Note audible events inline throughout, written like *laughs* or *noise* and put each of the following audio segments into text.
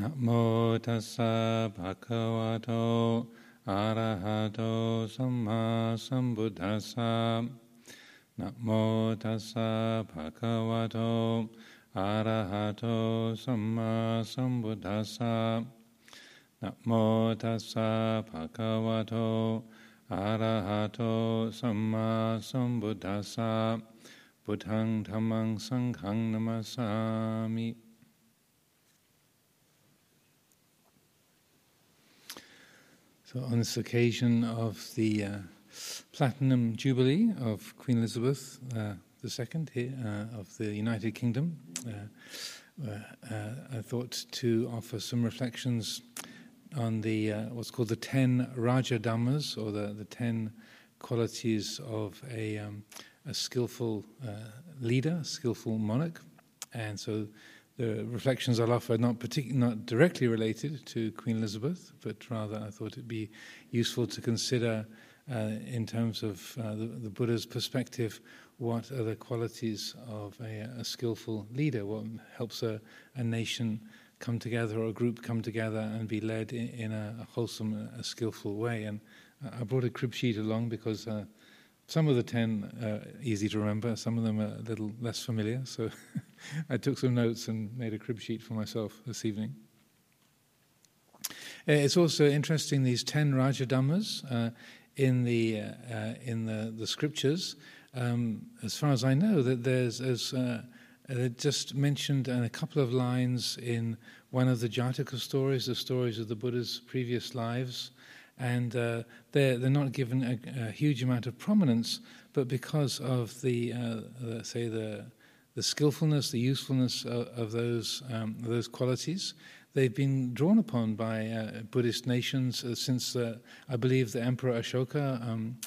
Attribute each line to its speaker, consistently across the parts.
Speaker 1: นะโมตัสสะภะคะวะโตอะระหะโตสัมมาสัมพุทธัสสะนะโมตัสสะภะคะวะโตอะระหะโตสัมมาสัมพุทธัสสะนะโมตัสสะภะคะวะโตอะระหะโตสัมมาสัมพุทธัสสะพุทธังธัมมังสังฆังนัมสสามิ So, on this occasion of the uh, Platinum Jubilee of Queen Elizabeth uh, II uh, of the United Kingdom, uh, uh, uh, I thought to offer some reflections on the what's called the ten Raja Dhammas, or the, the ten qualities of a, um, a skillful leader, skillful monarch. And so the reflections I'll offer are not, partic- not directly related to Queen Elizabeth, but rather I thought it'd be useful to consider, uh, in terms of uh, the, the, Buddha's perspective, what are the qualities of a, a skillful leader, what helps a, a, nation come together or a group come together and be led in, in a, wholesome, a skillful way. And I brought a crib sheet along because. Uh, some of the ten are easy to remember, some of them are a little less familiar. So *laughs* I took some notes and made a crib sheet for myself this evening. Uh, it's also interesting these ten Rajadhammas uh, in the uh, uh, in the, the scriptures. Um, as far as I know, that there's as uh, uh just mentioned in a couple of lines in one of the Jataka stories, the stories of the Buddha's previous lives, and uh, they're, they're not given a, a, huge amount of prominence, but because of the, uh, say, the, the skillfulness, the usefulness of, of those, um, those qualities, they've been drawn upon by uh, Buddhist nations uh, since, uh, I believe, the Emperor Ashoka. Um,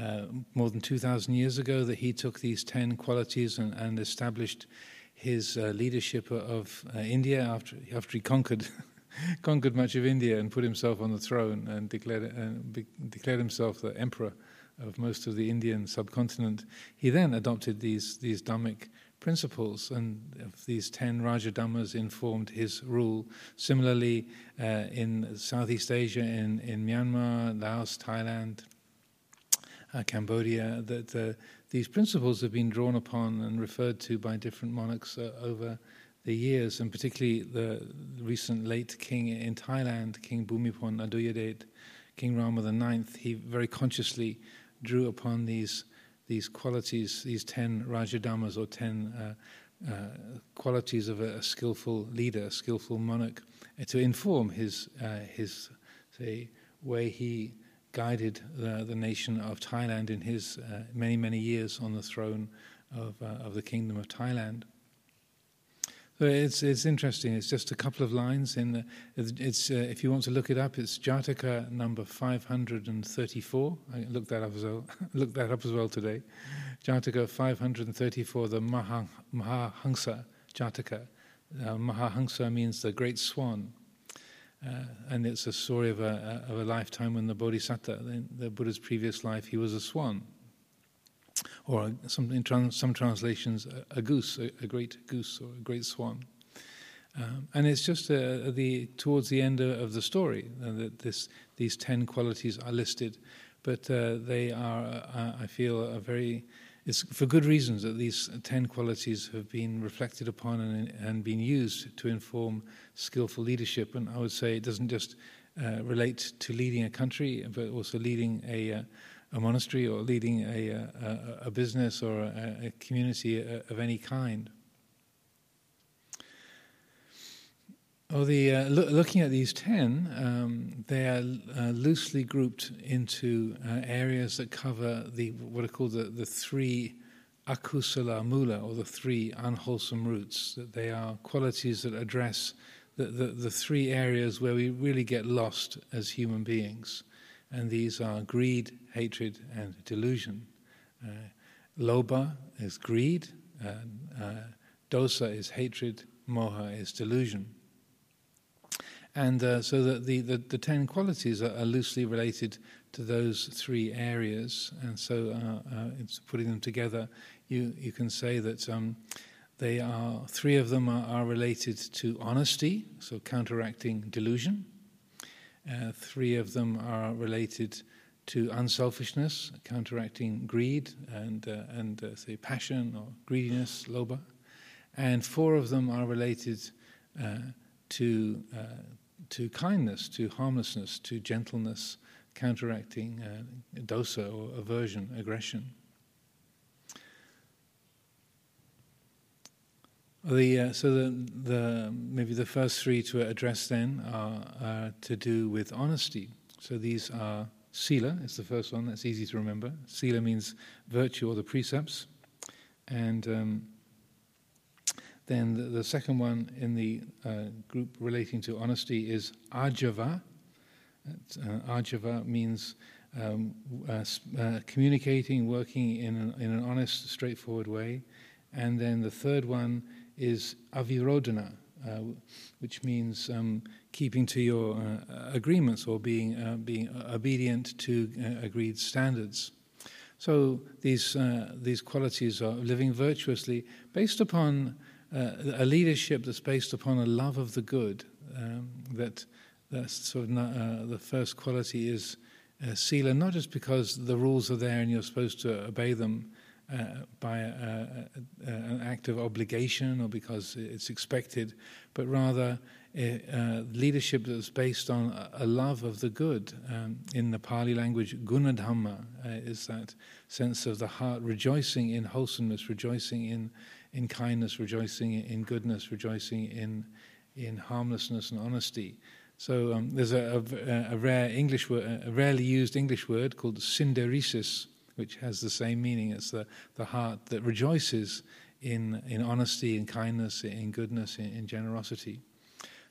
Speaker 1: uh, more than 2,000 years ago, that he took these 10 qualities and, and established his leadership of India after, after he conquered *laughs* *laughs* conquered much of India and put himself on the throne and declared, be, declared himself the emperor of most of the Indian subcontinent. He then adopted these, these Dhammic principles, and these ten Raja Dhammas informed his rule. Similarly, uh, in Southeast Asia, in, in Myanmar, Laos, Thailand, uh, Cambodia, that uh, these principles have been drawn upon and referred to by different monarchs uh, over the years, and particularly the recent late king in Thailand, King Bhumibol Adulyadej, King Rama IX, he very consciously drew upon these these qualities, these ten Rajadhammas or ten uh, uh, qualities of a, a, skillful leader, a skillful monarch, uh, to inform his uh, his say way he guided the, the, nation of Thailand in his uh, many many years on the throne of uh, of the kingdom of Thailand. It's it's interesting. It's just a couple of lines in the. It's uh, if you want to look it up, it's Jataka number five hundred and thirty-four. I looked that up as well. *laughs* looked that up as well today. Jataka five hundred and thirty-four, the Maha, Mahahansa Jataka. Uh, Mahahansa means the great swan, uh, and it's a story of a, of a lifetime when the Bodhisattva, the, the Buddha's previous life, he was a swan or some, in trans, some translations, a, a goose, a, a, great goose or a great swan. Um, and it's just uh, the towards the end of the story uh, that this these ten qualities are listed, but uh, they are, uh, I feel, a very it's for good reasons that these ten qualities have been reflected upon and, and been used to inform skillful leadership. And I would say it doesn't just uh, relate to leading a country, but also leading a uh, a monastery or leading a, a, a business or a, a community of any kind. Oh, the uh, lo- looking at these ten, um, they are uh, loosely grouped into uh, areas that cover the what are called the, the three akusala mula, or the three unwholesome roots. That they are qualities that address the, the, the three areas where we really get lost as human beings and these are greed, hatred, and delusion. Uh, lobha is greed, uh, dosa is hatred, moha is delusion. And uh, so the, the, the, the, ten qualities are, are, loosely related to those three areas. And so, uh, uh, it's putting them together, you, you can say that um, they are three of them are, are related to honesty, so counteracting delusion. Uh, three of them are related to unselfishness, counteracting greed and uh, and uh, say passion or greediness, lobha, and four of them are related uh, to uh, to kindness, to harmlessness, to gentleness, counteracting dosa or aversion, aggression. The, uh, so the, the, maybe the first three to address then are, to do with honesty. So these are sila is the first one. That's easy to remember. Sila means virtue or the precepts, and um, then the, the, second one in the uh, group relating to honesty is ajava. Uh, ajava means um, uh, uh, communicating, working in an, in an honest, straightforward way. And then the third one is avirodhana, uh, which means um, keeping to your uh, agreements or being, uh, being obedient to uh, agreed standards. So these, uh, these qualities are living virtuously based upon uh, a leadership that's based upon a love of the good. Um, that that's sort of not, the first quality is sila, not just because the rules are there and you're supposed to obey them, uh, by a, a, an act of obligation or because it's expected, but rather uh, leadership that's based on a love of the good. Um, in the Pali language, gunadhamma uh, is that sense of the heart rejoicing in wholesomeness, rejoicing in, in kindness, rejoicing in goodness, rejoicing in, in harmlessness and honesty. So um, there's a, a, a, rare English word, a rarely used English word called synderesis, which has the same meaning. It's the, the heart that rejoices in, in honesty, in kindness, in goodness, in, in generosity.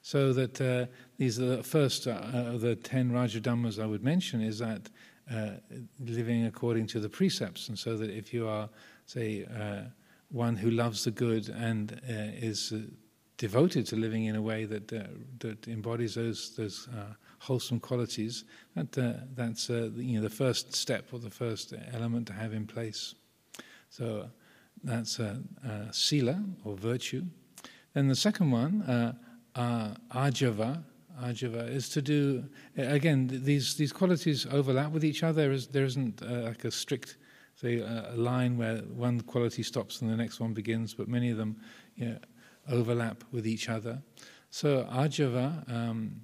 Speaker 1: So that uh, these are the first uh, of the ten Rajadhammas I would mention is that uh, living according to the precepts. And so that if you are, say, uh, one who loves the good and uh, is uh, devoted to living in a way that, that embodies those, those wholesome qualities, that, uh, that's uh, you know, the first step or the first element to have in place. So that's uh, uh sila or virtue. Then the second one, uh, uh, ajava, ajava is to do again these these qualities overlap with each other. There, is, there isn't like a strict say a line where one quality stops and the next one begins, but many of them you know, overlap with each other. So ajava. Um,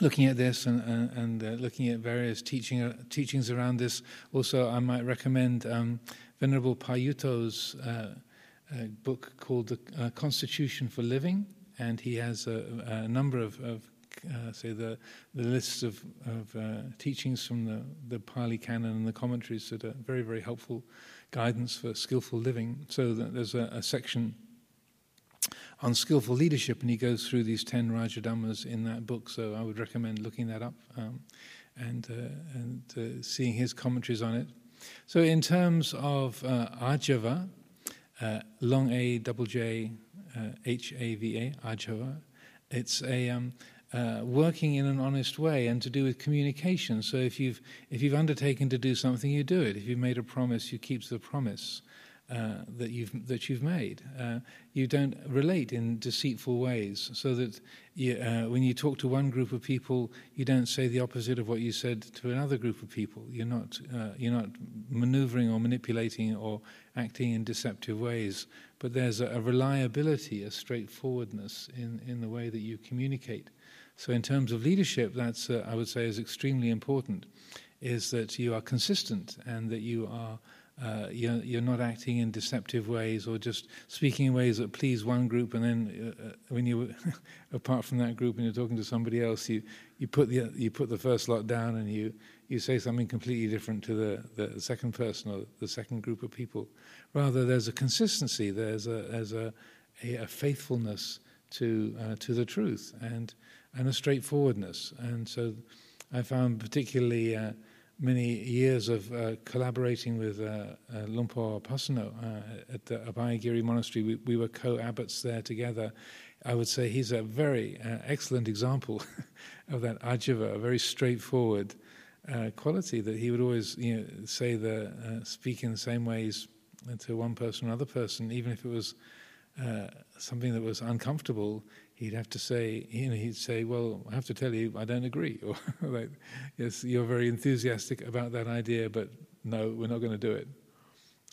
Speaker 1: looking at this and, and, and uh, looking at various teaching, uh, teachings around this, also I might recommend um, Venerable Payutto's uh, uh book called The uh, Constitution for Living, and he has a, a number of, of uh, say, the, the lists of, of teachings from the, the Pali Canon and the commentaries that are very, very helpful guidance for skillful living. So there's a, a section on skillful leadership, and he goes through these 10 Rajadhammas in that book, so I would recommend looking that up um, and, uh, and uh, seeing his commentaries on it. So, in terms of uh, Ajava, uh, long A, double J, H A V A, uh, H A V A, Ajava, it's a. Um, uh, working in an honest way and to do with communication. So if you've if you've undertaken to do something, you do it. If you've made a promise, you keep the promise. Uh, that you've that you've made. Uh, you don't relate in deceitful ways, so that you, uh, when you talk to one group of people, you don't say the opposite of what you said to another group of people. You're not uh, you're not manoeuvring or manipulating or acting in deceptive ways. But there's a, a reliability, a straightforwardness in in the way that you communicate. So in terms of leadership, that's uh, I would say is extremely important. Is that you are consistent and that you are uh, you're, you're, not acting in deceptive ways or just speaking in ways that please one group, and then uh, uh when you, *laughs* apart from that group, and you're talking to somebody else, you, you put the you put the first lot down and you, you say something completely different to the, the second person or the second group of people. Rather, there's a consistency. There's a there's a, a, a faithfulness to uh, to the truth and and a straightforwardness. And so, I found particularly uh, many years of uh, collaborating with uh, uh, Luang Por Pasanno uh, at the Abhayagiri Monastery. We, we were co-abbots there together. I would say he's a very uh, excellent example *laughs* of that ajiva, a very straightforward uh, quality that he would always you know, say the uh, speak in the same ways to one person or another person, even if it was something that was uncomfortable, he'd have to say, you know, he'd say, "Well, I have to tell you, I don't agree," *laughs* or like, "Yes, you're very enthusiastic about that idea, but no, we're not going to do it."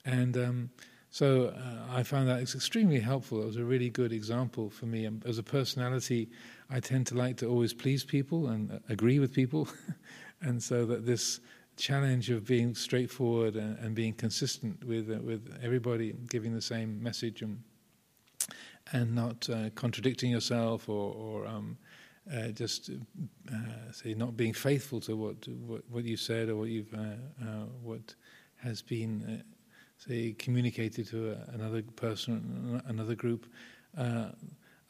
Speaker 1: And um, so uh, I found that it's extremely helpful. It was a really good example for me. As a personality, I tend to like to always please people and uh, agree with people, *laughs* and so that this challenge of being straightforward and, and being consistent with uh, with everybody, giving the same message and and not uh, contradicting yourself or, or um, uh, just uh, say not being faithful to what what, what you said or what you've uh, uh, what has been uh, say communicated to another person, another group.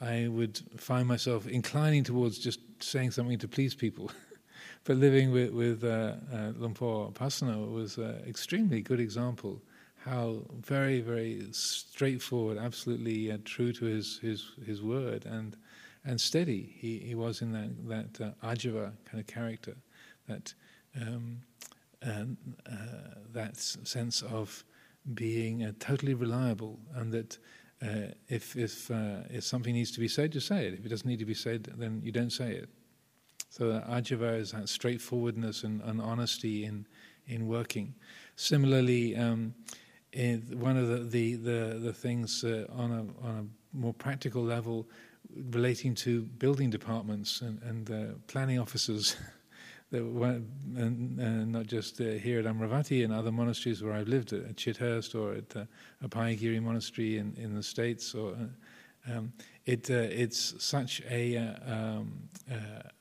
Speaker 1: I would find myself inclining towards just saying something to please people. *laughs* but living with, with Luang Por Pasanno was an extremely good example how very, very straightforward, absolutely uh, true to his, his, his word, and, and steady he, he was in that, that uh, kind of character, that, um, uh, that sense of being uh, totally reliable, and that uh, if, if, uh, if something needs to be said, just say it. If it doesn't need to be said, then you don't say it. So Ajava is that straightforwardness and, and honesty in, in working. Similarly, um, one of the the the, the things uh, on a on a more practical level relating to building departments and, and uh, planning officers. *laughs* that were, and, and, not just uh, here at Amaravati and other monasteries where I've lived, at Chithurst or at uh, Abhayagiri Monastery in, in the States. Or, uh, um, it, uh, it's such a, uh, um,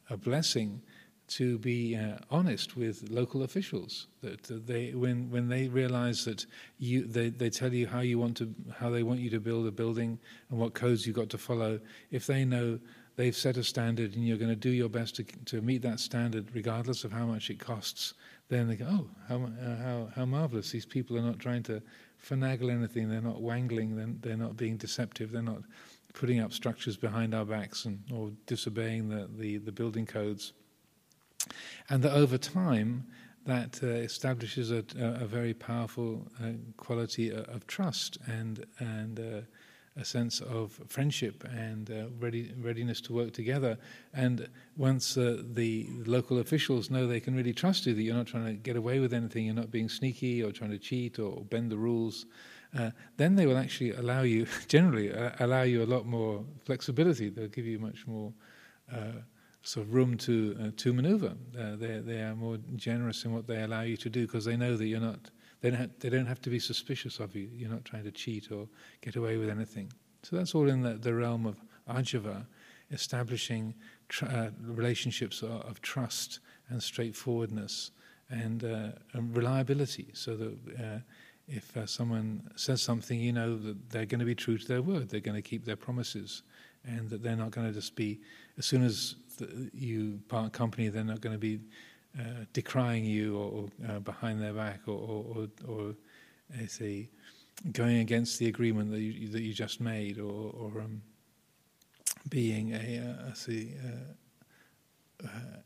Speaker 1: a blessing to be uh, honest with local officials. That uh, they, when when they realise that you, they, they tell you how you want to, how they want you to build a building and what codes you've got to follow. If they know they've set a standard and you're going to do your best to to meet that standard, regardless of how much it costs, then they go, oh, how uh, how how marvelous! These people are not trying to finagle anything. They're not wangling. They're, they're not being deceptive. They're not putting up structures behind our backs and or disobeying the, the, the building codes and that over time that uh, establishes a, a, very powerful uh, quality of trust and and uh, a sense of friendship and uh, ready, readiness to work together. And once uh, the local officials know they can really trust you, that you're not trying to get away with anything, you're not being sneaky or trying to cheat or bend the rules, uh, then they will actually allow you, *laughs* generally, allow you a lot more flexibility. They'll give you much more sort of room to uh, to maneuver. Uh, they they are more generous in what they allow you to do because they know that you're not. They don't, have, they don't have to be suspicious of you. You're not trying to cheat or get away with anything. So that's all in the, the realm of ajava, establishing tr- uh, relationships of, of, trust and straightforwardness and, uh, and reliability. So that uh, if uh, someone says something, you know that they're going to be true to their word. They're going to keep their promises, and that they're not going to just be as soon as you part company, they're not going to be uh, decrying you or, or uh, behind their back or, or, or, or say, going against the agreement that you, that you just made or, or um, being a, uh, say, uh, uh,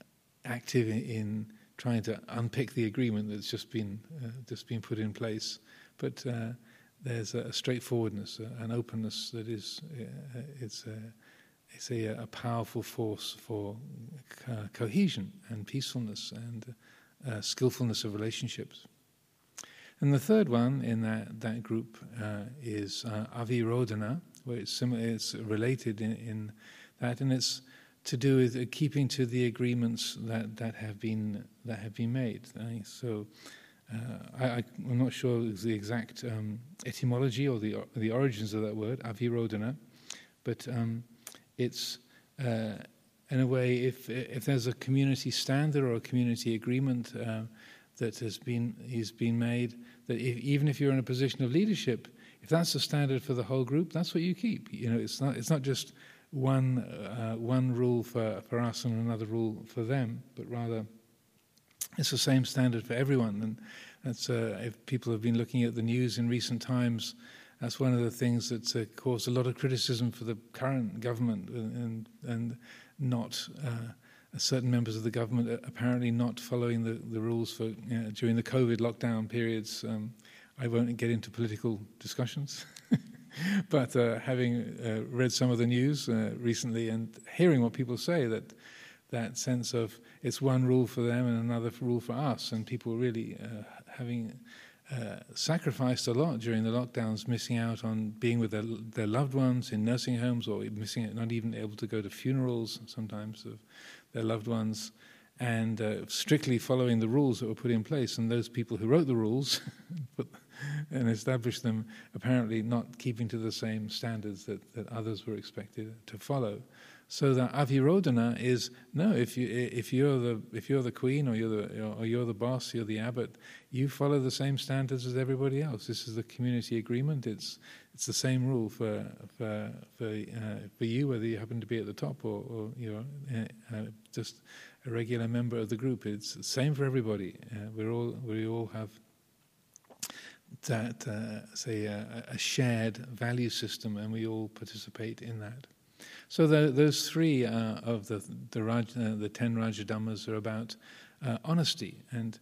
Speaker 1: active in, in, trying to unpick the agreement that's just been uh, just been put in place. But there's a, straightforwardness, an openness that is it's it's a, a powerful force for uh, cohesion and peacefulness and uh, skillfulness of relationships. And the third one in that, that group uh, is uh, avirodhana, where it's, it's related in, in, that, and it's to do with uh, keeping to the agreements that, that, have, been, that have been made. So uh, I, am not sure the exact um, etymology or the, the origins of that word, avirodhana, but um, it's uh, in a way, if if there's a community standard or a community agreement uh, that has been is been made, that if, even if you're in a position of leadership, if that's the standard for the whole group, that's what you keep. You know, it's not it's not just one uh, one rule for for us and another rule for them, but rather it's the same standard for everyone. And that's uh, if people have been looking at the news in recent times. That's one of the things that's uh, caused a lot of criticism for the current government and, and not uh, certain members of the government apparently not following the, the rules for during the COVID lockdown periods. Um, I won't get into political discussions, *laughs* but uh, having uh, read some of the news uh, recently and hearing what people say, that that sense of it's one rule for them and another rule for us, and people really uh, having uh, sacrificed a lot during the lockdowns, missing out on being with their, their loved ones in nursing homes, or missing it, not even able to go to funerals sometimes of their loved ones and uh, strictly following the rules that were put in place. And those people who wrote the rules *laughs* and established them apparently not keeping to the same standards that, that others were expected to follow. So the avirodhana is no. If you if you're the if you're the queen or you're the or you're the boss, you're the abbot. You follow the same standards as everybody else. This is the community agreement. It's it's the same rule for for for, uh, for you, whether you happen to be at the top or, or you're uh, uh just a regular member of the group. It's the same for everybody. Uh, we're all we all have that uh, say a shared value system, and we all participate in that. So the, those three uh, of the the, Raj, uh, the ten Rajadhammas are about uh, honesty, and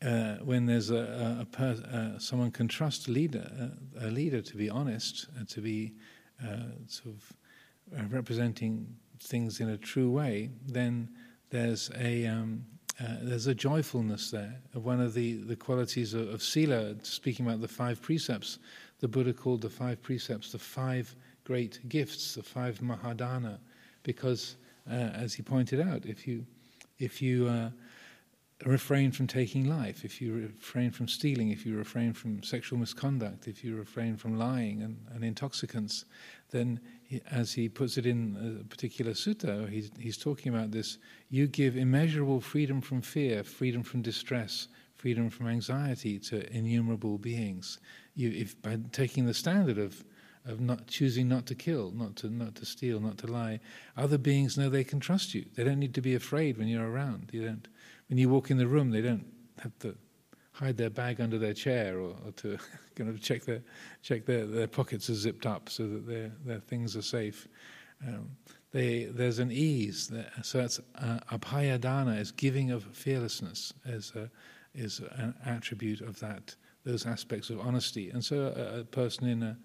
Speaker 1: uh, when there's a, a per, uh, someone can trust a leader, uh, a leader to be honest, to be sort of representing things in a true way, then there's a um, there's a joyfulness there. One of the, the qualities of, of sila, speaking about the five precepts, the Buddha called the five precepts the five great gifts, the five mahadana, because, uh, as he pointed out, if you, if you uh, refrain from taking life, if you refrain from stealing, if you refrain from sexual misconduct, if you refrain from lying and, and intoxicants, then, he, as he puts it in a particular sutta, he's, he's talking about this you give immeasurable freedom from fear, freedom from distress, freedom from anxiety to innumerable beings. You, if by taking the standard of of not choosing not to kill, not to not to steal, not to lie. Other beings know they can trust you. They don't need to be afraid when you're around. You don't. When you walk in the room, they don't have to hide their bag under their chair or, or to *laughs* kind of check their check their, their pockets are zipped up so that their their things are safe. Um, they, there's an ease. There. So that's uh, abhayadana is giving of fearlessness as a, is an attribute of that those aspects of honesty. And so a, a person in a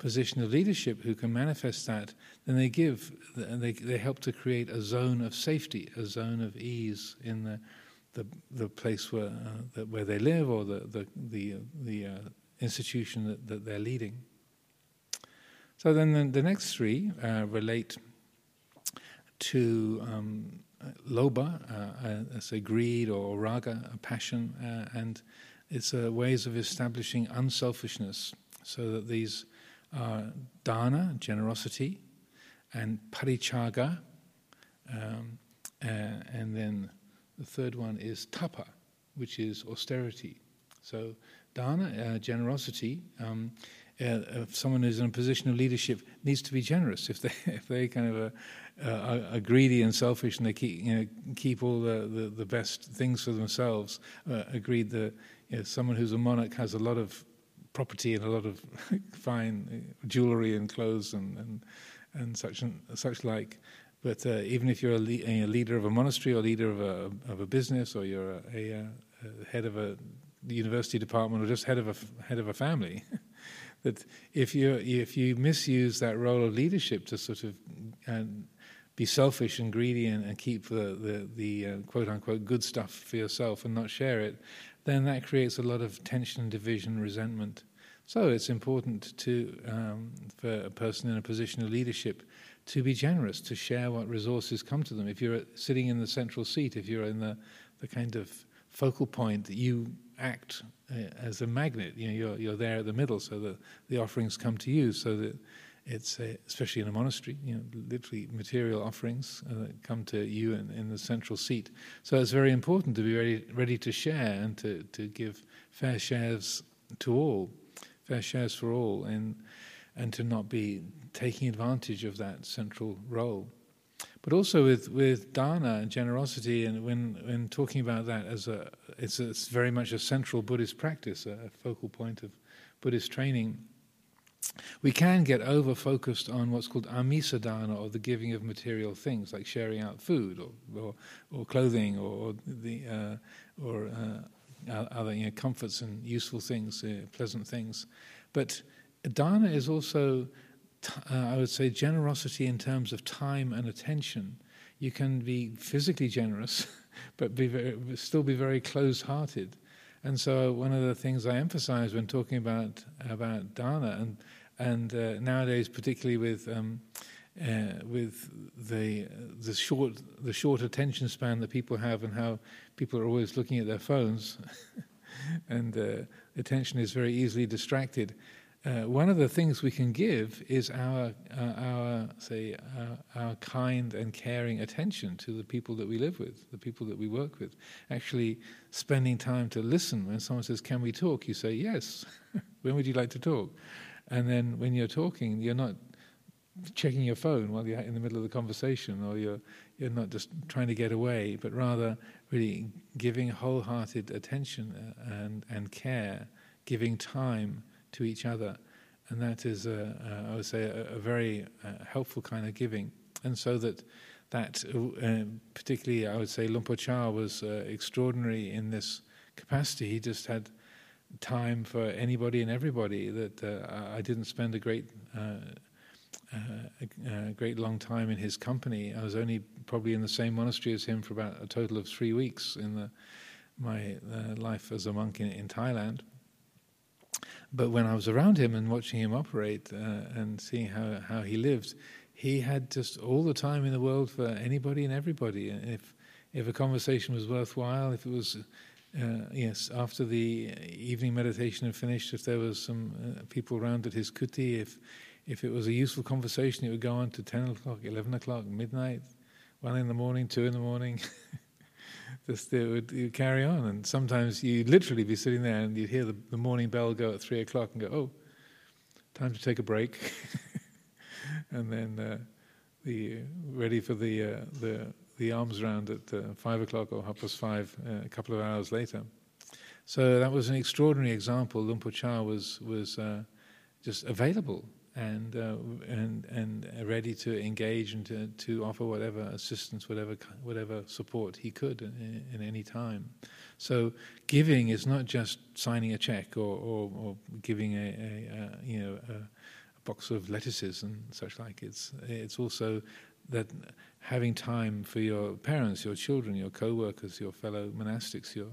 Speaker 1: position of leadership who can manifest that, then they give, they, they help to create a zone of safety, a zone of ease in the, the, the place where, uh, the, where they live or the, the, the, the uh, institution that, that they're leading. So then the, the next three uh, relate to um, lobha, uh, as a greed or raga, a passion, uh, and it's uh, ways of establishing unselfishness so that these uh, dana, generosity, and parichaga, um, uh, and then the third one is tapa, which is austerity. So, dana, uh, generosity. Um, uh, if someone who's in a position of leadership needs to be generous. If they *laughs* if they kind of uh, are, are, greedy and selfish and they keep you know, keep all the, the, the best things for themselves, uh, agreed that you know, someone who's a monarch has a lot of property and a lot of *laughs* fine jewelry and clothes and, and, and such and such like. But uh, even if you're a, le- a, leader of a monastery or leader of a, of a business or you're a, a, a head of a university department or just head of a head of a family, *laughs* that if you if you misuse that role of leadership to sort of uh, be selfish and greedy and, and keep the the, the uh, quote unquote good stuff for yourself and not share it, then that creates a lot of tension, division, resentment. So it's important to, um, for a person in a position of leadership to be generous, to share what resources come to them. If you're sitting in the central seat, if you're in the, the kind of focal point, you act uh, as a magnet. You know, you're, you're there at the middle, so that the offerings come to you, so that it's a, especially in a monastery, you know, literally material offerings uh, come to you in, in, the central seat. So it's very important to be ready, ready to share and to, to give fair shares to all, fair shares for all, and and to not be taking advantage of that central role. But also with, with dana and generosity, and when, when talking about that as a, it's, a, it's very much a central Buddhist practice, a focal point of Buddhist training we can get over focused on what's called amisadana, or the giving of material things, like sharing out food or, or, or clothing or, the, uh, or uh, other you know, comforts and useful things, uh, pleasant things. But dana is also, uh, I would say, generosity in terms of time and attention. You can be physically generous, *laughs* but be very, still be very close-hearted. And so, one of the things I emphasize when talking about about dana, and and uh, nowadays, particularly with um, uh, with the the short the short attention span that people have, and how people are always looking at their phones, *laughs* and uh, attention is very easily distracted. Uh, one of the things we can give is our, uh, our say, uh, our kind and caring attention to the people that we live with, the people that we work with. Actually, spending time to listen when someone says, "Can we talk?" You say, "Yes." *laughs* when would you like to talk? And then when you're talking, you're not checking your phone while you're in the middle of the conversation, or you're you're not just trying to get away, but rather really giving wholehearted attention uh, and and care, giving time to each other. And that is, a, a, I would say, a, a very uh, helpful kind of giving. And so that, that uh, particularly, I would say, Luang Chah was uh, extraordinary in this capacity. He just had time for anybody and everybody. That uh, I didn't spend a great, uh, a, great long time in his company. I was only probably in the same monastery as him for about a total of three weeks in the, my uh, life as a monk in, in Thailand. But when I was around him and watching him operate uh, and seeing how, how he lived, he had just all the time in the world for anybody and everybody. If if a conversation was worthwhile, if it was uh, yes, after the evening meditation had finished, if there was some uh, people around at his kuti, if if it was a useful conversation, it would go on to ten o'clock, eleven o'clock, midnight, one in the morning, two in the morning. *laughs* just it would, carry on. And sometimes you'd literally be sitting there and you'd hear the, the morning bell go at three o'clock and go, oh, time to take a break. *laughs* and then uh, the ready for the, uh, the, the arms round at uh, five o'clock or half past five uh, a couple of hours later. So that was an extraordinary example. Luang Por Chah was, was uh, just available and uh, and and ready to engage and to, to offer whatever assistance, whatever whatever support he could in, in any time. So giving is not just signing a check or, or, or giving a, a, a you know a, a, box of lettuces and such like. It's it's also that having time for your parents, your children, your co-workers, your fellow monastics, your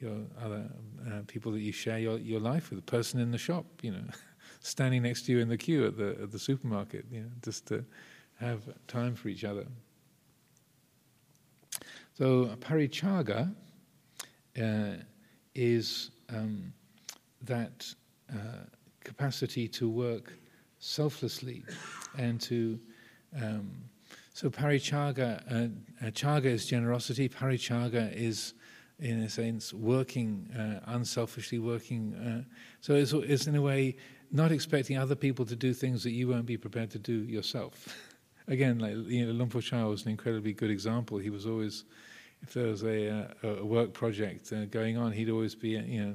Speaker 1: your other uh, people that you share your, your life with, the person in the shop, you know. *laughs* standing next to you in the queue at the at the supermarket, you know, just to have time for each other. So parichaga uh, is um, that uh, capacity to work selflessly and to um, so parichaga uh, uh chaga is generosity parichaga is in a sense working uh, unselfishly working uh, so it's, it's in a way not expecting other people to do things that you won't be prepared to do yourself. *laughs* Again, like you know, was an incredibly good example. He was always, if there was a, a work project uh, going on, he'd always be you know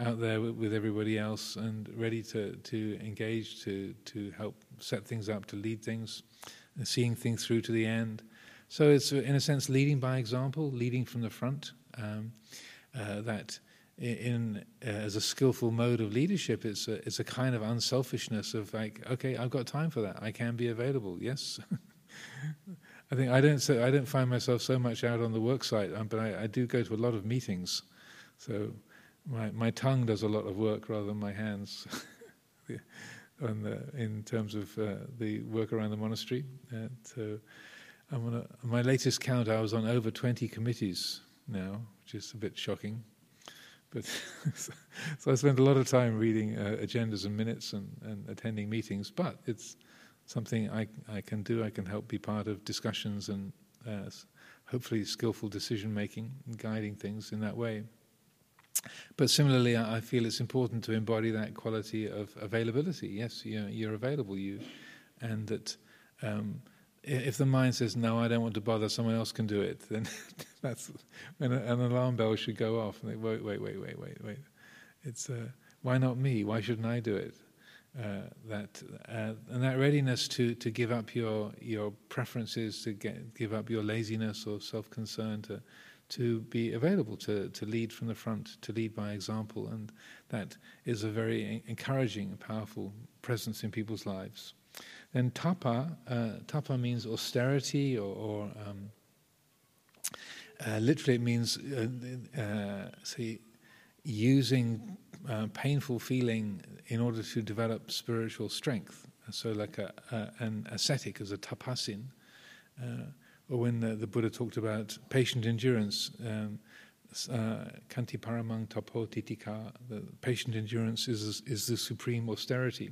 Speaker 1: out there with, with, everybody else and ready to, to engage, to to help set things up, to lead things, and seeing things through to the end. So it's in a sense leading by example, leading from the front. Um, uh, that in uh, as a skillful mode of leadership, it's a, it's a kind of unselfishness of like, okay, I've got time for that. I can be available. Yes. *laughs* I think I don't say, I don't find myself so much out on the work site, um, but I, I, do go to a lot of meetings. So my my tongue does a lot of work rather than my hands. *laughs* the, in terms of uh, the work around the monastery, and so on, a, my latest count. I was on over 20 committees now, which is a bit shocking. But *laughs* so I spend a lot of time reading uh, agendas and minutes and, and, attending meetings. But it's something I, I can do. I can help be part of discussions and uh, hopefully skillful decision making and guiding things in that way. But similarly, I feel it's important to embody that quality of availability. Yes, you're, you're available, you, and that um, if the mind says no, I don't want to bother, someone else can do it, *laughs* then that's when an alarm bell should go off. And they, wait, wait, wait, wait, wait, wait. It's uh, why not me? Why shouldn't I do it? Uh, that uh, and that readiness to, to give up your your preferences, to get, give up your laziness or self concern, to to be available, to to lead from the front, to lead by example, and that is a very encouraging, and powerful presence in people's lives. Then tapa, uh, tapa means austerity or, or um, uh, literally it means uh, uh, see, using uh, painful feeling in order to develop spiritual strength. So, like a, a, an ascetic as a tapasin, uh, or when the, the, Buddha talked about patient endurance, um, kanti paramang tapo titika, the patient endurance is, is the supreme austerity.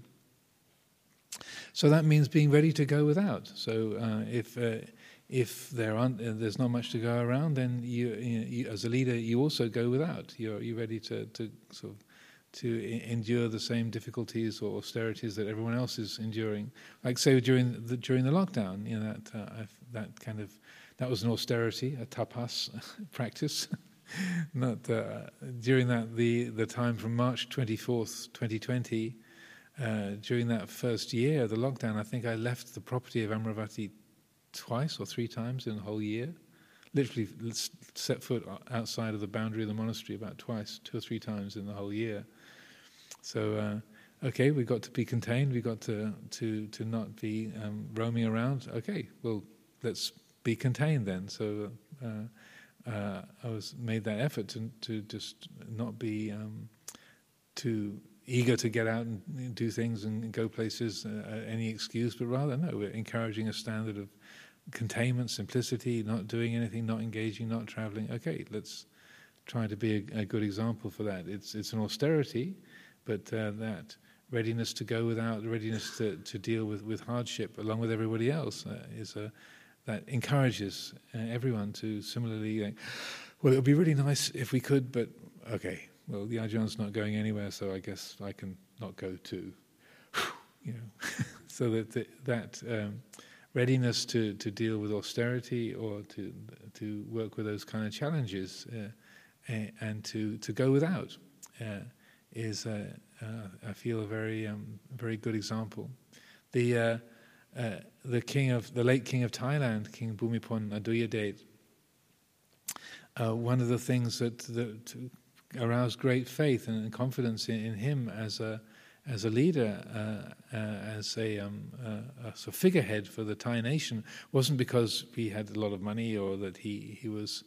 Speaker 1: So that means being ready to go without. So uh, if uh, if there aren't uh, there's not much to go around, then you, you, you, as a leader you also go without. You're you ready to, to sort of to endure the same difficulties or austerities that everyone else is enduring. Like say during the during the lockdown, you know that uh, that kind of that was an austerity, a tapas *laughs* practice. *laughs* Not uh, during that the the time from March twenty fourth, twenty twenty. Uh, during that first year of the lockdown, I think I left the property of Amaravati twice or three times in the whole year. Literally set foot outside of the boundary of the monastery about twice, two or three times in the whole year. So, uh, okay, we got to be contained. We got to to to not be um, roaming around. Okay, well, let's be contained then. So, uh, uh, I was made that effort to to just not be um, too eager to get out and do things and go places uh, any excuse, but rather no, we're encouraging a standard of containment, simplicity, not doing anything, not engaging, not traveling. Okay, let's try to be a, a good example for that. It's it's an austerity, but uh, that readiness to go without, readiness to, to deal with, with hardship along with everybody else uh, is a that encourages uh, everyone to similarly. Well, it would be really nice if we could, but okay, well, the Ajahn not going anywhere, so I guess I can not go too. *laughs* you know, *laughs* so that the, that um, readiness to, to deal with austerity or to to work with those kind of challenges uh, and to to go without uh, is, uh, uh, I feel, a very um, very good example. The uh, uh, the king of the late king of Thailand, King Bhumibol Adulyadej. one of the things that, that aroused great faith and confidence in, in him as a as a leader, uh, uh, as a, um, uh, as a figurehead for the Thai nation, wasn't because he had a lot of money or that he he was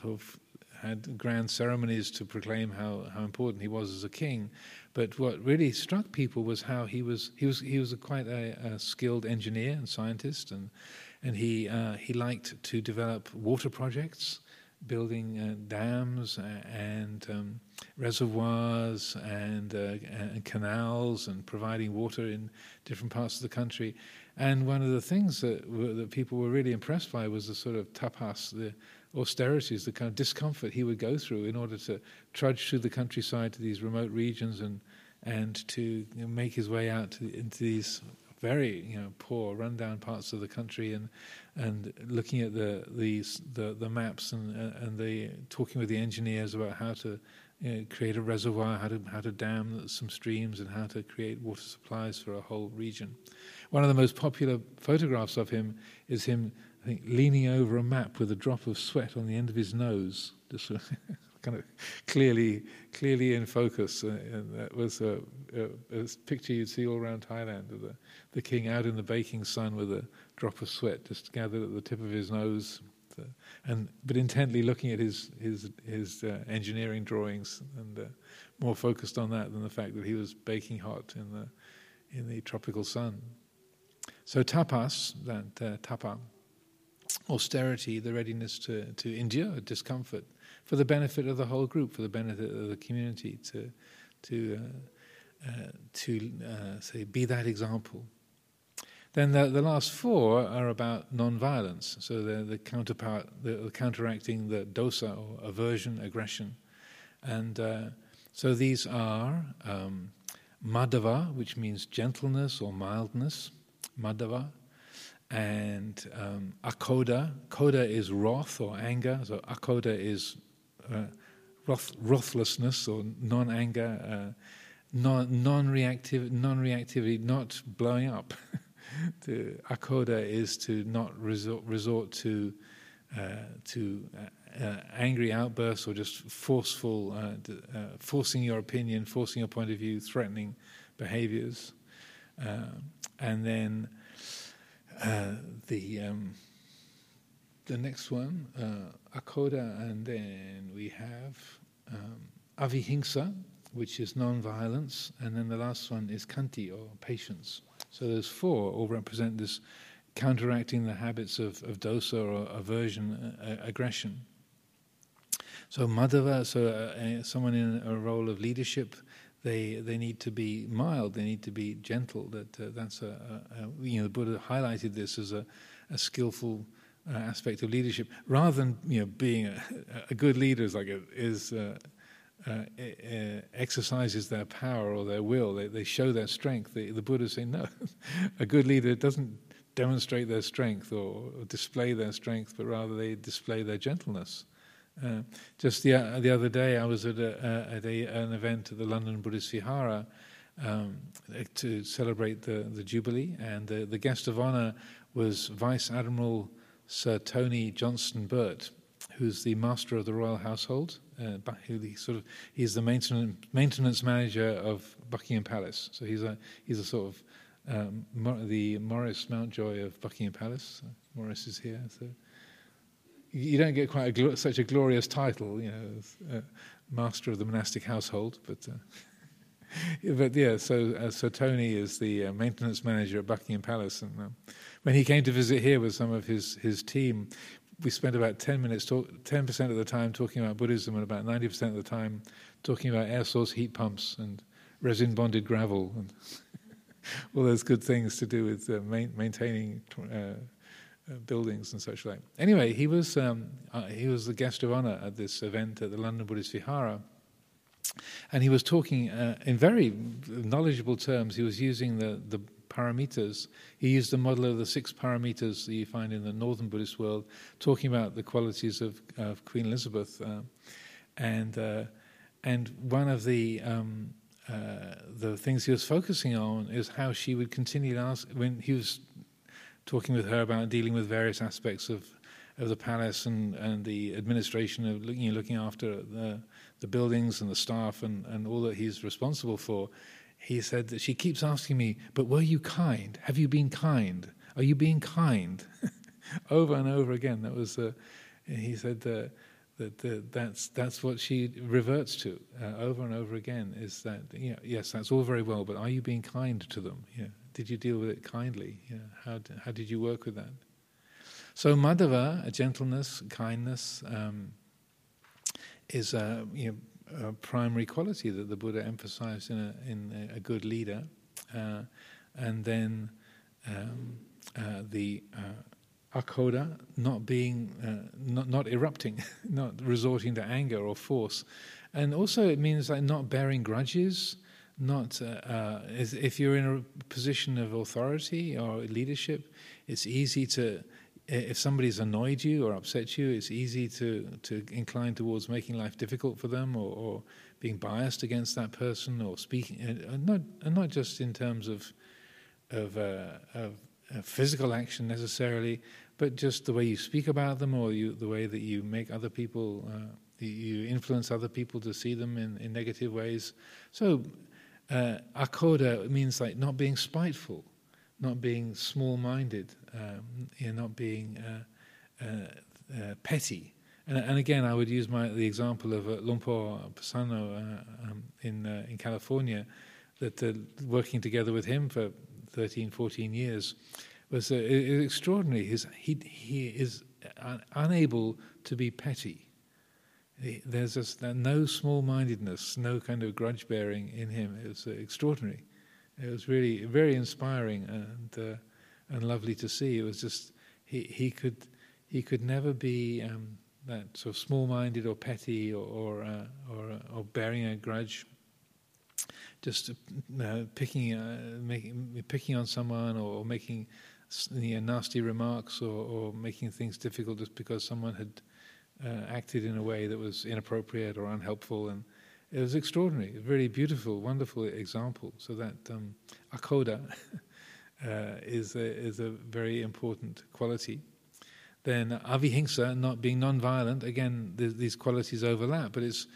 Speaker 1: sort of had grand ceremonies to proclaim how, how important he was as a king. But what really struck people was how he was he was he was a quite a, a, skilled engineer and scientist, and and he uh, he liked to develop water projects building uh, dams and um, reservoirs and, uh, and, canals and providing water in different parts of the country. And one of the things that, that people were really impressed by was the sort of tapas, the austerities, the kind of discomfort he would go through in order to trudge through the countryside to these remote regions and and to make his way out to, into these very you know poor, rundown parts of the country, and and looking at the these the the maps and and the talking with the engineers about how to you know, create a reservoir, how to how to dam some streams, and how to create water supplies for a whole region. One of the most popular photographs of him is him, I think, leaning over a map with a drop of sweat on the end of his nose, just *laughs* kind of clearly clearly in focus. Uh, and that was a, a, a, picture you'd see all around Thailand of the, the king out in the baking sun with a drop of sweat just gathered at the tip of his nose, uh, and but intently looking at his his his uh, engineering drawings and uh, more focused on that than the fact that he was baking hot in the in the tropical sun. So tapas, that uh, tapa, austerity, the readiness to to endure discomfort for the benefit of the whole group, for the benefit of the community, to to uh, uh, to uh, say be that example. Then the, the last four are about non-violence. So they're the counterpart, the, the counteracting the dosa or aversion, aggression, and uh, so these are um, madhava, which means gentleness or mildness, madhava, and um, akoda. Koda is wrath or anger. So akoda is wrath, wrathlessness or non-anger, uh, non, non-reactive, non-reactivity, not blowing up. *laughs* to akoda is to not resort, resort to uh, to uh, uh, angry outbursts or just forceful, uh, forcing your opinion, forcing your point of view, threatening behaviors. Uh, and then uh, the um, the next one, uh, Akoda, and then we have um, which is non-violence, and then the last one is Khanti, or patience. So those four all represent this counteracting the habits of, of dosa or aversion, uh, aggression. So Maddava, so uh, someone in a role of leadership, they they need to be mild, they need to be gentle. That uh, that's a, a, a, you know the Buddha highlighted this as a, a skillful uh, aspect of leadership, rather than you know being a, a good leader is like is. Uh, uh, exercises their power or their will, they, they show their strength. The, the Buddha say no, *laughs* a good leader doesn't demonstrate their strength or, display their strength, but rather they display their gentleness. Uh, just the uh, the other day, I was at, a, at a, an event at the London Buddhist Vihara um, to celebrate the, the Jubilee, and the, the guest of honour was Vice Admiral Sir Tony Johnstone-Burt, who's the master of the royal household. Uh, sort of he's the maintenance maintenance manager of Buckingham Palace. So he's a he's a sort of um, the Morris Mountjoy of Buckingham Palace. Morris is here, so you don't get quite a, such a glorious title, you know, uh, master of the monastic household, but. Uh, *laughs* but yeah, so uh, so Tony is the uh, maintenance manager at Buckingham Palace, and um, when he came to visit here with some of his his team, we spent about ten minutes, ten percent of the time talking about Buddhism, and about ninety percent of the time talking about air source heat pumps and resin bonded gravel and *laughs* all those good things to do with uh, main, maintaining uh, uh, buildings and such like. Anyway, he was um, uh, he was the guest of honor at this event at the London Buddhist Vihara, and he was talking uh, in very knowledgeable terms. He was using the the paramitas. He used the model of the six paramitas that you find in the northern Buddhist world, talking about the qualities of, of Queen Elizabeth, uh, and uh, and one of the um, uh, the things he was focusing on is how she would continue to ask when he was talking with her about dealing with various aspects of of the palace and, and the administration of looking, you know, looking after the, the buildings and the staff and, and all that he's responsible for. He said that she keeps asking me, but were you kind? Have you been kind? Are you being kind? *laughs* over and over again. That was, uh, he said uh, that uh, that's, that's what she reverts to uh, over and over again is that, know, yes, that's all very well, but are you being kind to them? Yeah. Did you deal with it kindly? Yeah. How, how did you work with that? So Maddava, gentleness, kindness, um, is a, you know, a, primary quality that the Buddha emphasized in a, in a good leader. Uh, and then um, uh, the uh, akoda, not being, uh, not, not erupting, *laughs* not resorting to anger or force. And also it means like not bearing grudges, not uh, uh, if you're in a position of authority or leadership, it's easy to if somebody's annoyed you or upset you, it's easy to to incline towards making life difficult for them or, or being biased against that person or speaking and not and not just in terms of of, uh, of physical action necessarily, but just the way you speak about them or you, the way that you make other people. Uh, you influence other people to see them in, in negative ways. So uh, akoda means like not being spiteful, not being small-minded, um, you know, not being uh, uh, uh, petty. And, and, again, I would use my, the example of uh, Luang Por Pasanno uh, um, in uh, in California, that working together with him for 13, 14 years was extraordinary. His, he he is unable to be petty there's no small mindedness, no kind of grudge bearing in him. It was extraordinary. It was really very inspiring and uh, and lovely to see. It was just he he could he could never be um, that sort of small minded or petty or or, uh, or, uh, or bearing a grudge. Just uh, picking uh, making picking on someone or, making you know, nasty remarks or, or making things difficult just because someone had uh, acted in a way that was inappropriate or unhelpful, and it was extraordinary, a very beautiful, wonderful example. So that um, akoda *laughs* uh, is a, is a very important quality. Then avihingsa, not being non-violent, again, these qualities overlap, but it's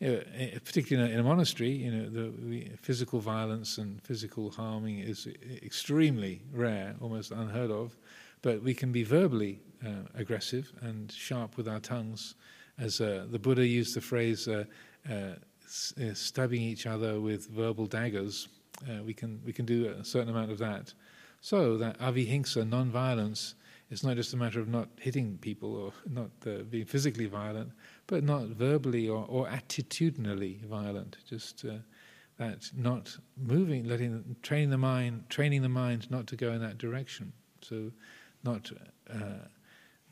Speaker 1: you know, eh, particularly in a monastery, you know, the physical violence and physical harming is extremely rare, almost unheard of. But we can be verbally uh, aggressive and sharp with our tongues, as uh, the Buddha used the phrase uh, uh stabbing each other with verbal daggers. Uh, we can we can do a certain amount of that. So that avihingsa, non-violence, is not just a matter of not hitting people or not being physically violent, but not verbally or, or attitudinally violent. Just uh, that not moving, letting training the mind, training the mind not to go in that direction. So, not uh,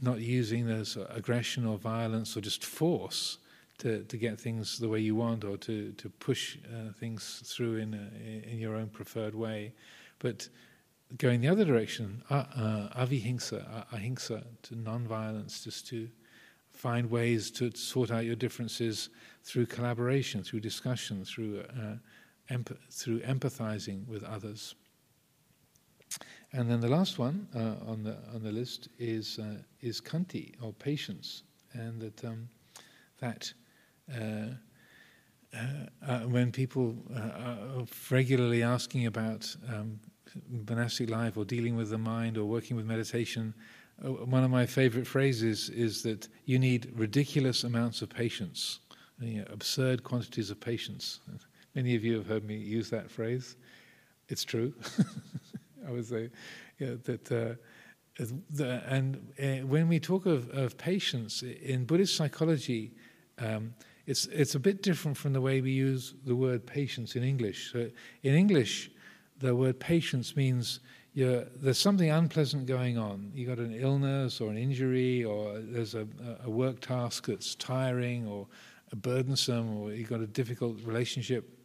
Speaker 1: not using this aggression or violence or just force to, to get things the way you want or to to push uh, things through in a, in your own preferred way, but going the other direction, uh, uh, to non-violence, just to find ways to sort out your differences through collaboration, through discussion, through, uh, emp- through empathizing with others. And then the last one uh, on the on the list is uh, is khanti or patience, and that um, that when people are regularly asking about um, monastic life or dealing with the mind or working with meditation, uh, one of my favorite phrases is that you need ridiculous amounts of patience, you know, absurd quantities of patience. Many of you have heard me use that phrase. It's true. *laughs* I would say you know, that. Uh, the, and uh, when we talk of, of, patience in Buddhist psychology, um, it's it's a bit different from the way we use the word patience in English. So in English, the word patience means there's something unpleasant going on. You've got an illness or an injury, or there's a, a work task that's tiring or burdensome, or you've got a difficult relationship,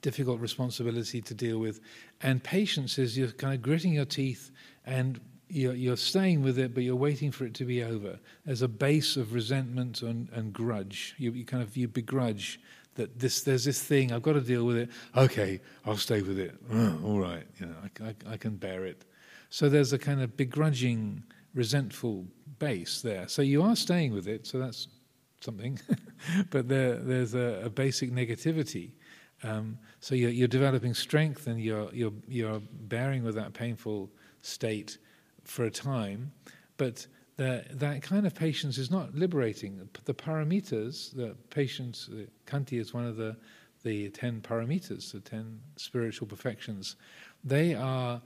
Speaker 1: difficult responsibility to deal with. And patience is you're kind of gritting your teeth and you're, you're staying with it, but you're waiting for it to be over. There's a base of resentment and, and grudge. You, you kind of you begrudge that this there's this thing I've got to deal with it. Okay, I'll stay with it. *laughs* all right, you know, I, I, I, can bear it. So there's a kind of begrudging, resentful base there. So you are staying with it. So that's something, *laughs* but there, there's a, a basic negativity. Um, so you're, you're, developing strength and you're, you're, you're bearing with that painful state for a time, but that, that kind of patience is not liberating. The paramitas, the patience, the Khanti is one of the, the ten paramitas, the ten spiritual perfections. They are,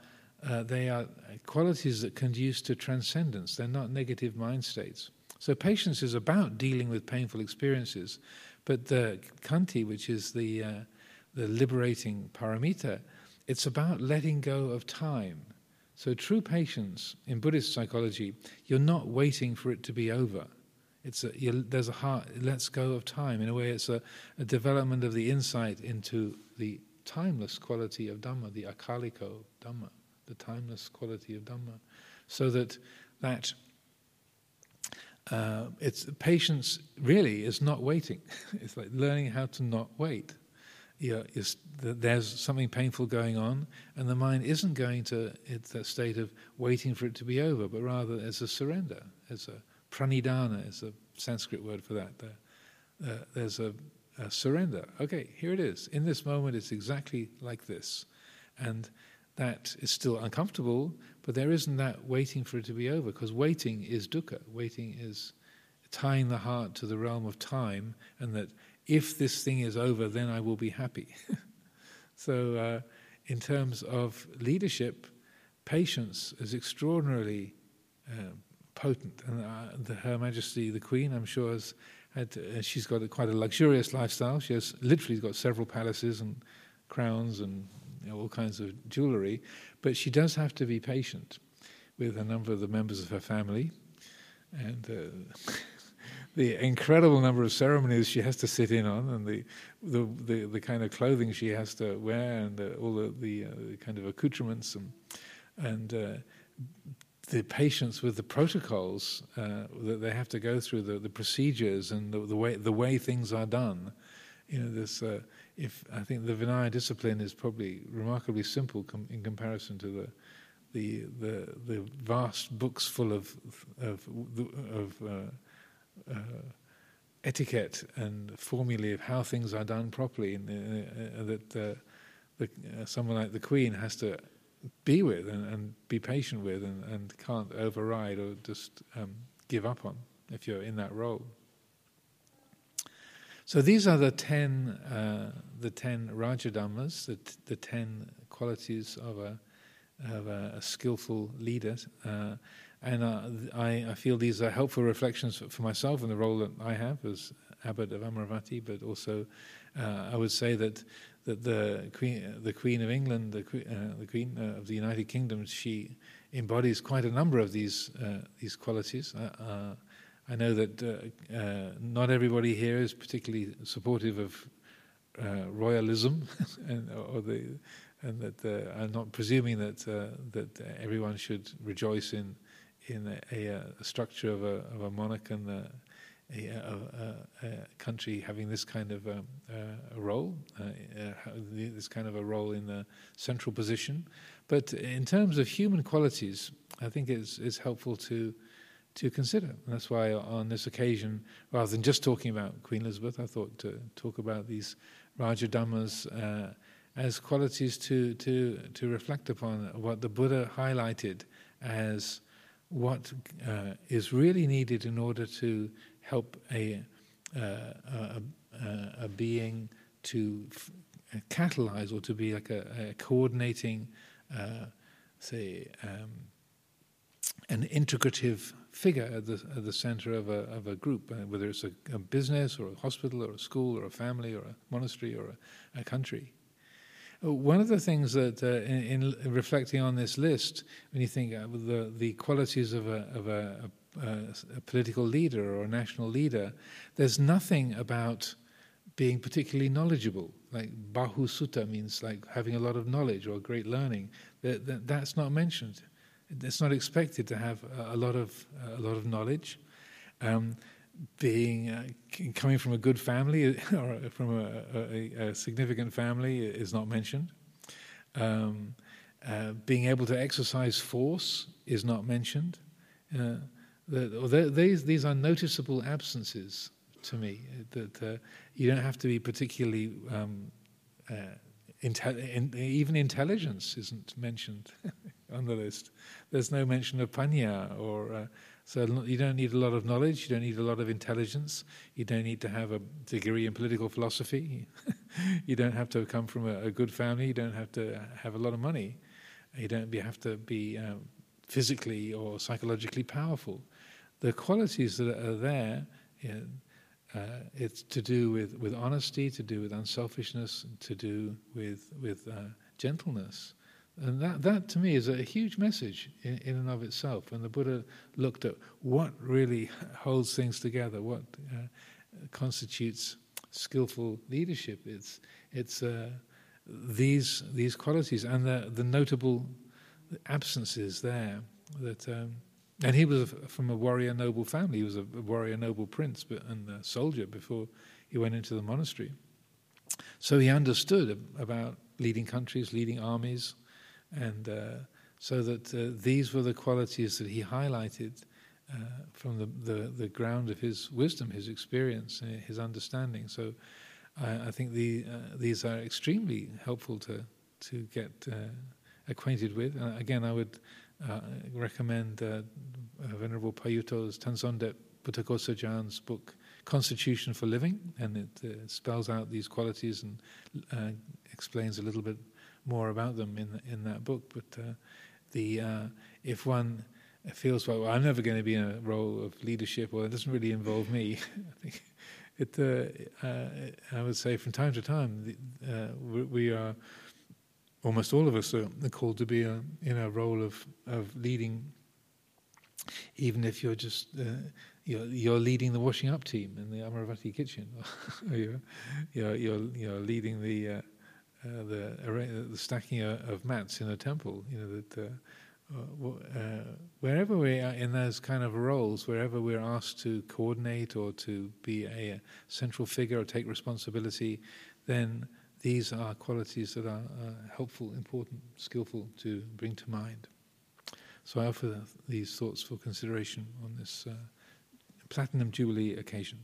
Speaker 1: uh, they are qualities that conduce to transcendence. They're not negative mind states. So patience is about dealing with painful experiences, but the khanti, which is the, uh, the liberating paramita, it's about letting go of time so, true patience in Buddhist psychology, you're not waiting for it to be over. It's a, there's a heart, it lets go of time. In a way, it's a, a, development of the insight into the timeless quality of Dhamma, the akaliko Dhamma, the timeless quality of Dhamma. So that that uh, it's patience really is not waiting. *laughs* it's like learning how to not wait you there's something painful going on, and the mind isn't going to it's that state of waiting for it to be over, but rather as a surrender, as a pranidhana is a Sanskrit word for that. Uh, there's a, a, surrender. Okay, here it is. In this moment, it's exactly like this, and that is still uncomfortable, but there isn't that waiting for it to be over, because waiting is dukkha. Waiting is tying the heart to the realm of time, and that if this thing is over, then I will be happy. *laughs* so, uh, in terms of leadership, patience is extraordinarily uh, potent. And uh, the, Her Majesty the Queen, I'm sure, has had, uh, she's got a, quite a luxurious lifestyle. She has literally got several palaces and crowns and you know, all kinds of jewelry. But she does have to be patient with a number of the members of her family. And uh, *laughs* the incredible number of ceremonies she has to sit in on, and the the, the, the kind of clothing she has to wear, and the, all the, the, uh, the, kind of accoutrements, and and uh, the patience with the protocols uh, that they have to go through, the, the procedures, and the, the way the way things are done. You know, this. Uh, if I think the Vinaya discipline is probably remarkably simple com- in comparison to the the the the vast books full of of of uh, etiquette and formulae of how things are done properly, and uh, uh, that uh, the, uh, someone like the Queen has to be with and, and be patient with, and, and, can't override or just um, give up on if you're in that role. So these are the ten, uh, the ten Rajadhammas, the, t- the ten qualities of a, of a, a skillful leader. Uh, and uh, I, I, feel these are helpful reflections for myself and the role that I have as abbot of Amaravati, but also uh, I would say that that the Queen, the Queen of England, the, uh, the Queen uh, of the United Kingdom, she embodies quite a number of these uh, these qualities. Uh, I know that not everybody here is particularly supportive of royalism, *laughs* and, or the, and that I'm not presuming that that everyone should rejoice in in a, a, structure of a, of a monarch and a, country having this kind of um, a role, this kind of a role in the central position. But in terms of human qualities, I think it's, it's helpful to to consider. And that's why on this occasion, rather than just talking about Queen Elizabeth, I thought to talk about these Rajadhammas uh, as qualities to, to, to reflect upon what the Buddha highlighted as what uh, is really needed in order to help a, uh, a, a, being to f- catalyze or to be like a, a coordinating, uh, say, um, an integrative figure at the, at the center of a, of a group, uh, whether it's a, business or a hospital or a school or a family or a monastery or a country. One of the things that, uh, in, in, reflecting on this list, when you think of the, the qualities of, a, of a, a, political leader or a national leader, there's nothing about being particularly knowledgeable. Like Bahussuta means like having a lot of knowledge or great learning. That, that, that's not mentioned it's not expected to have a, lot of a lot of knowledge. Um, being uh, coming from a good family *laughs* or from a, a, a significant family is not mentioned. Um, uh, being able to exercise force is not mentioned. Uh, the, these, these are noticeable absences to me. That uh, you don't have to be particularly um, uh, in, even intelligence isn't mentioned *laughs* on the list. There's no mention of panya, or uh, so you don't need a lot of knowledge. You don't need a lot of intelligence. You don't need to have a degree in political philosophy. *laughs* you don't have to come from a, a, good family. You don't have to have a lot of money. You don't have to be um, physically or psychologically powerful. The qualities that are there. You know, uh, it's to do with, with honesty, to do with unselfishness, to do with with uh, gentleness, and that that to me is a huge message in, in and of itself. When the Buddha looked at what really holds things together, what uh, constitutes skillful leadership, it's it's uh, these these qualities and the the notable absences there that. Um, and he was from a warrior noble family. He was a warrior noble prince and a soldier before he went into the monastery. So he understood about leading countries, leading armies, and uh, so that uh, these were the qualities that he highlighted uh, from the, the, the, ground of his wisdom, his experience, his understanding. So I, I think the, uh, these are extremely helpful to, to get uh, acquainted with. again, I would uh, recommend uh, Venerable Payutto's Tansondet Buddhaghosatjān's book, Constitution for Living, and it uh, spells out these qualities and uh, explains a little bit more about them in in that book. But uh, the uh, if one feels well, I'm never going to be in a role of leadership, or it doesn't really involve me. *laughs* I think it. I would say from time to time we, we are almost all of us are called to be a, in a role of, of leading, even if you're just uh, you're, you're, leading the washing up team in the Amaravati kitchen, *laughs* you're, you're, you're, leading the uh, uh, the, the stacking of mats in a temple. You know that. Uh, uh, wherever we are in those kind of roles, wherever we're asked to coordinate or to be a, central figure or take responsibility, then these are qualities that are uh, helpful, important, skillful to bring to mind. So I offer these thoughts for consideration on this uh, Platinum Jubilee occasion.